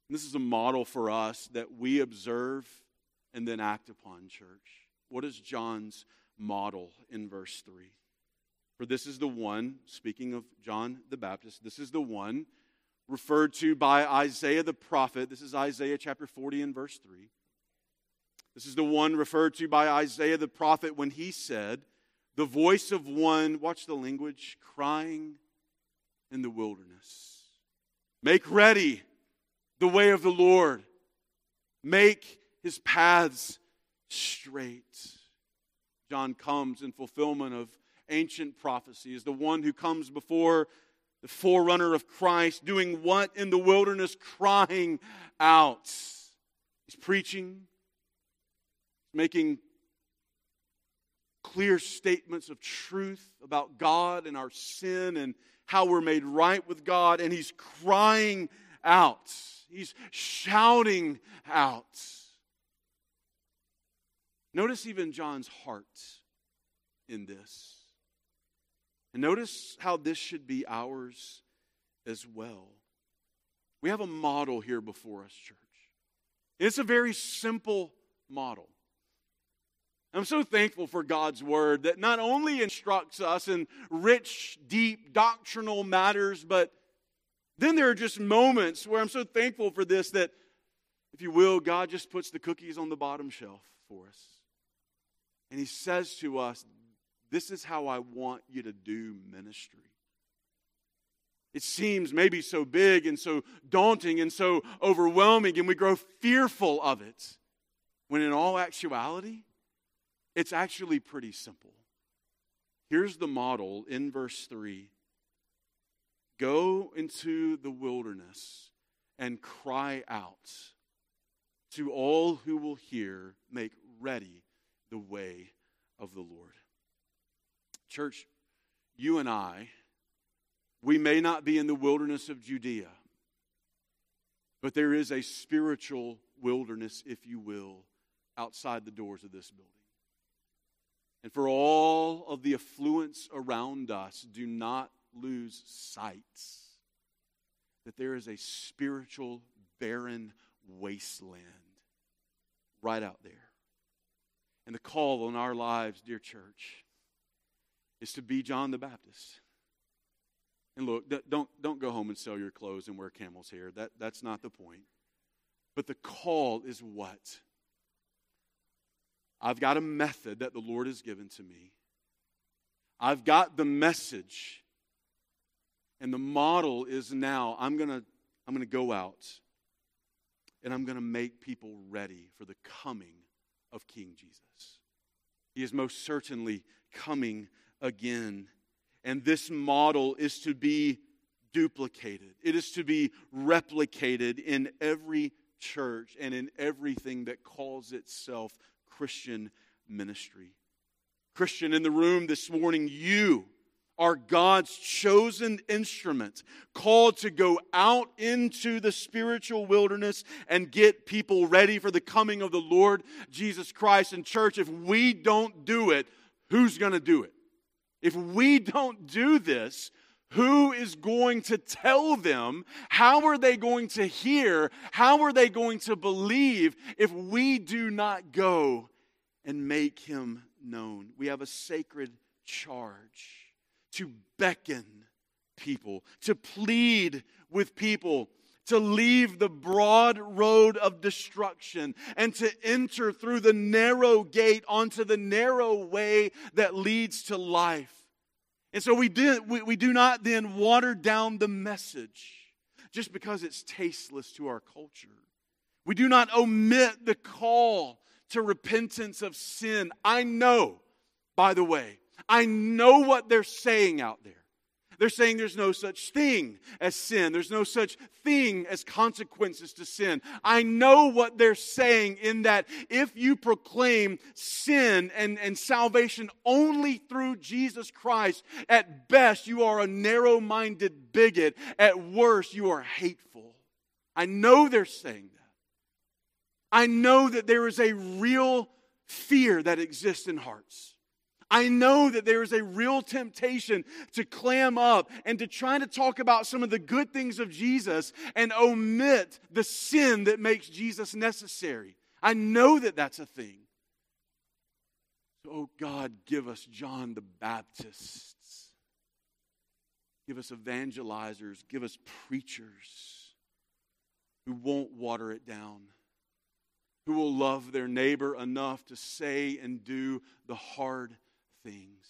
[SPEAKER 3] And this is a model for us that we observe and then act upon, church. What is John's model in verse 3? For this is the one, speaking of John the Baptist, this is the one referred to by Isaiah the prophet. This is Isaiah chapter 40 and verse 3. This is the one referred to by Isaiah the prophet when he said, The voice of one, watch the language, crying in the wilderness. Make ready the way of the Lord, make his paths straight. John comes in fulfillment of ancient prophecy as the one who comes before the forerunner of Christ, doing what in the wilderness? Crying out. He's preaching, making clear statements of truth about God and our sin and how we're made right with God, and he's crying out. He's shouting out. Notice even John's heart in this. And notice how this should be ours as well. We have a model here before us, church. It's a very simple model. I'm so thankful for God's word that not only instructs us in rich, deep doctrinal matters, but then there are just moments where I'm so thankful for this that, if you will, God just puts the cookies on the bottom shelf for us. And He says to us, This is how I want you to do ministry. It seems maybe so big and so daunting and so overwhelming, and we grow fearful of it. When in all actuality, it's actually pretty simple. Here's the model in verse 3 Go into the wilderness and cry out to all who will hear, make ready the way of the Lord. Church, you and I, we may not be in the wilderness of Judea, but there is a spiritual wilderness, if you will, outside the doors of this building. And for all of the affluence around us, do not lose sight that there is a spiritual, barren wasteland right out there. And the call on our lives, dear church, is to be John the Baptist. And look, don't, don't go home and sell your clothes and wear camel's hair. That, that's not the point. But the call is what? I've got a method that the Lord has given to me. I've got the message. And the model is now I'm going to I'm going to go out and I'm going to make people ready for the coming of King Jesus. He is most certainly coming again. And this model is to be duplicated, it is to be replicated in every church and in everything that calls itself Christian ministry. Christian, in the room this morning, you are God's chosen instrument, called to go out into the spiritual wilderness and get people ready for the coming of the Lord Jesus Christ. And, church, if we don't do it, who's going to do it? If we don't do this, who is going to tell them? How are they going to hear? How are they going to believe if we do not go and make him known. We have a sacred charge to beckon people, to plead with people, to leave the broad road of destruction and to enter through the narrow gate onto the narrow way that leads to life. And so we, did, we, we do not then water down the message just because it's tasteless to our culture. We do not omit the call to repentance of sin. I know, by the way, I know what they're saying out there. They're saying there's no such thing as sin. There's no such thing as consequences to sin. I know what they're saying in that if you proclaim sin and, and salvation only through Jesus Christ, at best you are a narrow minded bigot. At worst, you are hateful. I know they're saying that. I know that there is a real fear that exists in hearts. I know that there is a real temptation to clam up and to try to talk about some of the good things of Jesus and omit the sin that makes Jesus necessary. I know that that's a thing. So, oh God, give us John the Baptist. Give us evangelizers. Give us preachers who won't water it down, who will love their neighbor enough to say and do the hard things.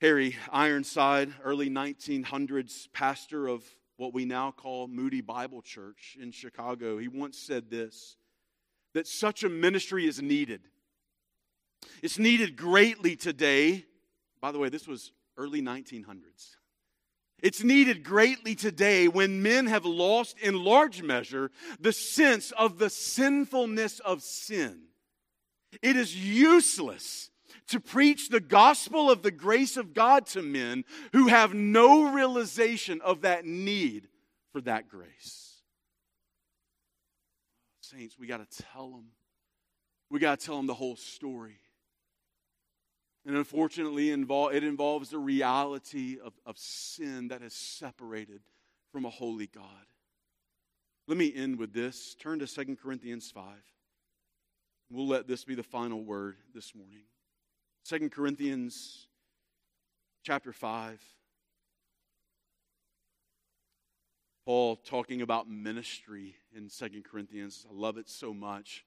[SPEAKER 3] Harry Ironside, early 1900s pastor of what we now call Moody Bible Church in Chicago, he once said this that such a ministry is needed. It's needed greatly today. By the way, this was early 1900s. It's needed greatly today when men have lost, in large measure, the sense of the sinfulness of sin. It is useless to preach the gospel of the grace of God to men who have no realization of that need for that grace. Saints, we got to tell them. We got to tell them the whole story. And unfortunately, it involves the reality of, of sin that has separated from a holy God. Let me end with this. Turn to 2 Corinthians 5. We'll let this be the final word this morning. 2 Corinthians chapter 5. Paul talking about ministry in 2 Corinthians. I love it so much.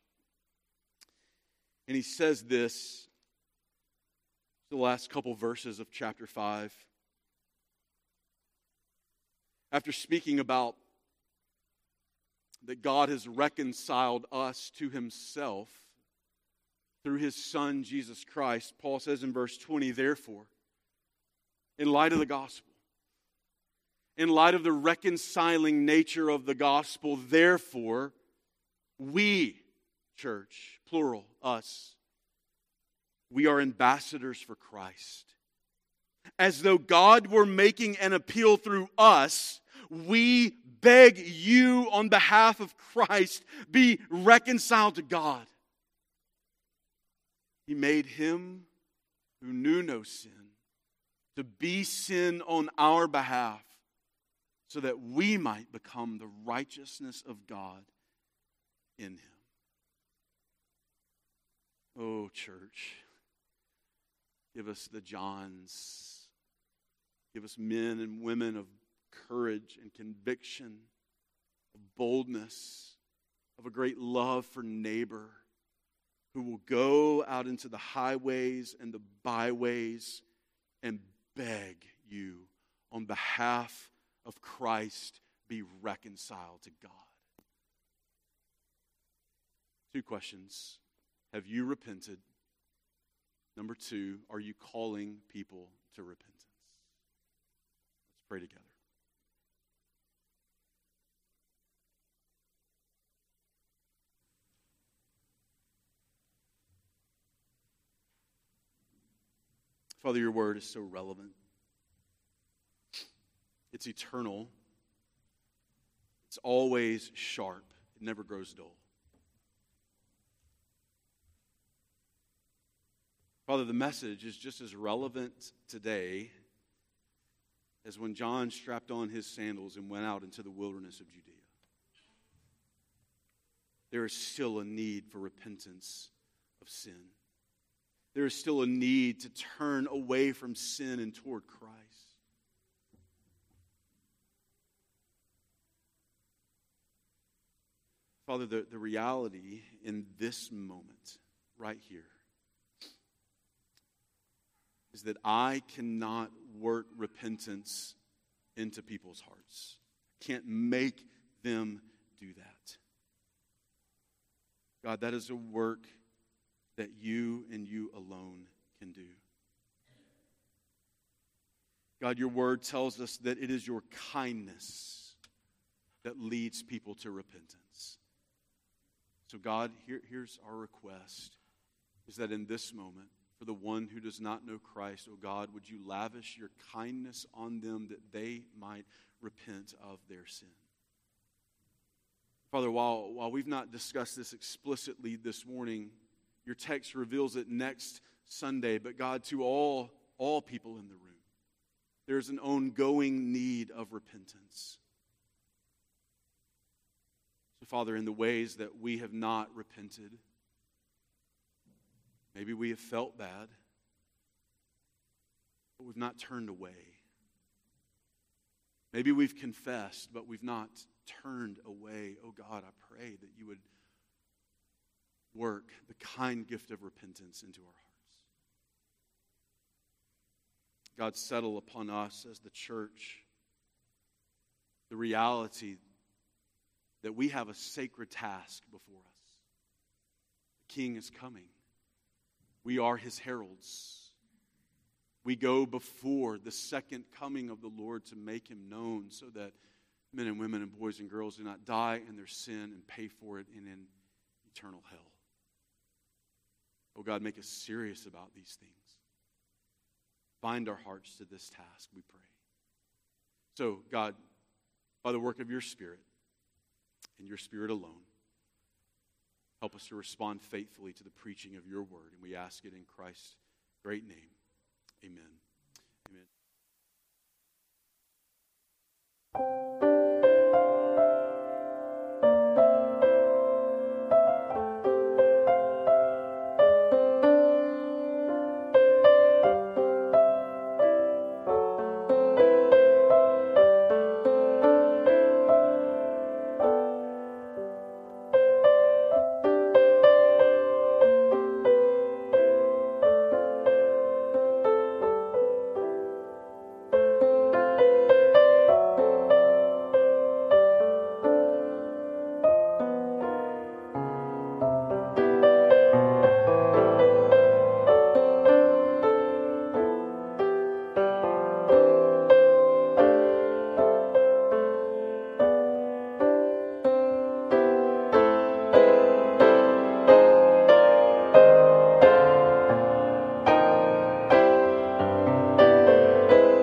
[SPEAKER 3] And he says this the last couple verses of chapter 5. After speaking about that God has reconciled us to himself through his Son, Jesus Christ, Paul says in verse 20, therefore, in light of the gospel, in light of the reconciling nature of the gospel, therefore, we, church, plural, us, we are ambassadors for Christ. As though God were making an appeal through us, we beg you on behalf of Christ, be reconciled to God. He made him who knew no sin to be sin on our behalf so that we might become the righteousness of God in him. Oh, church. Give us the Johns. Give us men and women of courage and conviction, of boldness, of a great love for neighbor, who will go out into the highways and the byways and beg you on behalf of Christ be reconciled to God. Two questions. Have you repented? Number two, are you calling people to repentance? Let's pray together. Father, your word is so relevant. It's eternal. It's always sharp. It never grows dull. Father, the message is just as relevant today as when John strapped on his sandals and went out into the wilderness of Judea. There is still a need for repentance of sin. There is still a need to turn away from sin and toward Christ. Father, the, the reality in this moment, right here, is that I cannot work repentance into people's hearts. Can't make them do that. God, that is a work that you and you alone can do. God, your word tells us that it is your kindness that leads people to repentance. So, God, here, here's our request is that in this moment, for the one who does not know Christ, O oh God, would you lavish your kindness on them that they might repent of their sin? Father, while, while we've not discussed this explicitly this morning, your text reveals it next Sunday, but God, to all, all people in the room, there's an ongoing need of repentance. So, Father, in the ways that we have not repented, Maybe we have felt bad, but we've not turned away. Maybe we've confessed, but we've not turned away. Oh God, I pray that you would work the kind gift of repentance into our hearts. God, settle upon us as the church the reality that we have a sacred task before us. The King is coming. We are his heralds. We go before the second coming of the Lord to make him known so that men and women and boys and girls do not die in their sin and pay for it in an eternal hell. Oh God, make us serious about these things. Bind our hearts to this task, we pray. So, God, by the work of your Spirit and your Spirit alone, help us to respond faithfully to the preaching of your word. And we ask it in Christ's great name. Amen. Amen.